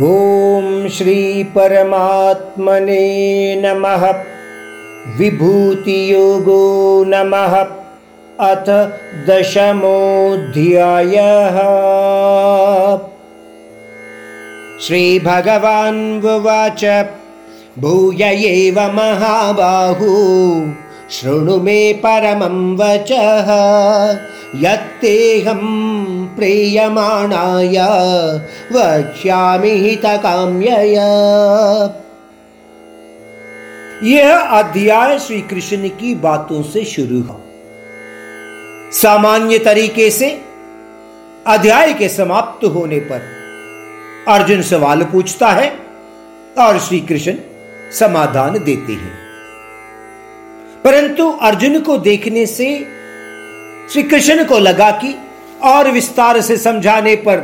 ॐ श्रीपरमात्मने नमः। विभूतियोगो नमः। अथ दशमोऽध्यायः। श्रीभगवान्ववाच भूय एव महाबाहु शृणु मे परमं वचः। यत्तेऽहं प्रेयमाणाय वक्ष्यामि हितकाम्यय। यह अध्याय श्री कृष्ण की बातों से शुरू हो। सामान्य तरीके से अध्याय के समाप्त होने पर अर्जुन सवाल पूछता है और श्री कृष्ण समाधान देते हैं। परंतु अर्जुन को देखने से श्री कृष्ण को लगा कि और विस्तार से समझाने पर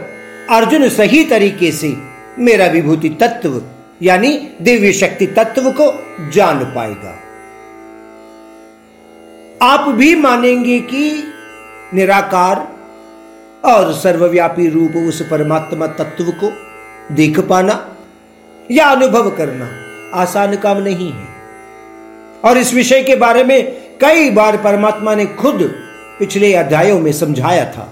अर्जुन सही तरीके से मेरा विभूति तत्व, यानी दिव्य शक्ति तत्व को जान पाएगा। आप भी मानेंगे कि निराकार और सर्वव्यापी रूप उस परमात्मा तत्व को देख पाना या अनुभव करना आसान काम नहीं है। और इस विषय के बारे में कई बार परमात्मा ने खुद पिछले अध्यायों में समझाया था।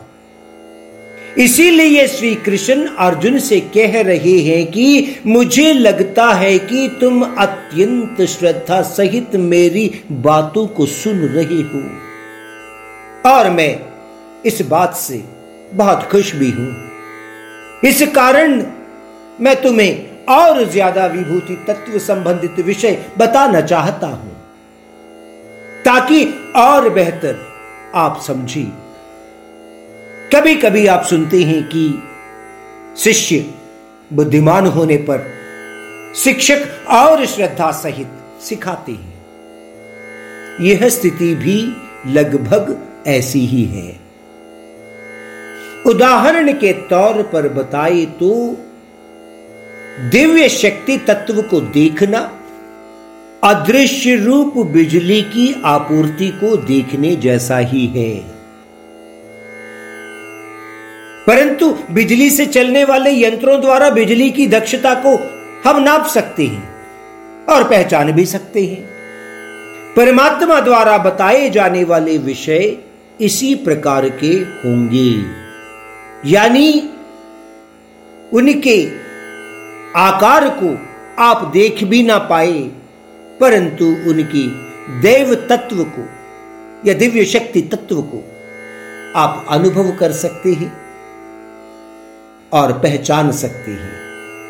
इसीलिए श्री कृष्ण अर्जुन से कह रहे हैं कि मुझे लगता है कि तुम अत्यंत श्रद्धा सहित मेरी बातों को सुन रहे हो। और मैं इस बात से बहुत खुश भी हूँ। इस कारण मैं तुम्हें और ज़्यादा विभूति तत्व संबंधित विषय बताना चाहता हूँ। ताकि और बेहतर आप समझी। कभी कभी आप सुनते हैं कि शिष्य बुद्धिमान होने पर शिक्षक और श्रद्धा सहित सिखाते हैं। यह स्थिति भी लगभग ऐसी ही है। उदाहरण के तौर पर बताए तो दिव्य शक्ति तत्व को देखना अदृश्य रूप बिजली की आपूर्ति को देखने जैसा ही है। परंतु बिजली से चलने वाले यंत्रों द्वारा बिजली की दक्षता को हम नाप सकते हैं और पहचान भी सकते हैं। परमात्मा द्वारा बताए जाने वाले विषय इसी प्रकार के होंगे। यानी उनके आकार को आप देख भी ना पाए परंतु उनकी देव तत्व को, या दिव्य शक्ति तत्व को आप अनुभव कर सकते हैं और पहचान सकते हैं।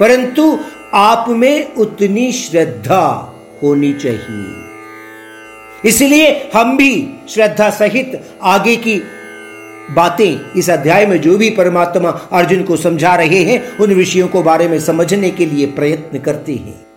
परंतु आप में उतनी श्रद्धा होनी चाहिए। इसलिए हम भी श्रद्धा सहित आगे की बातें इस अध्याय में जो भी परमात्मा अर्जुन को समझा रहे हैं, उन विषयों को बारे में समझने के लिए प्रयत्न करते हैं।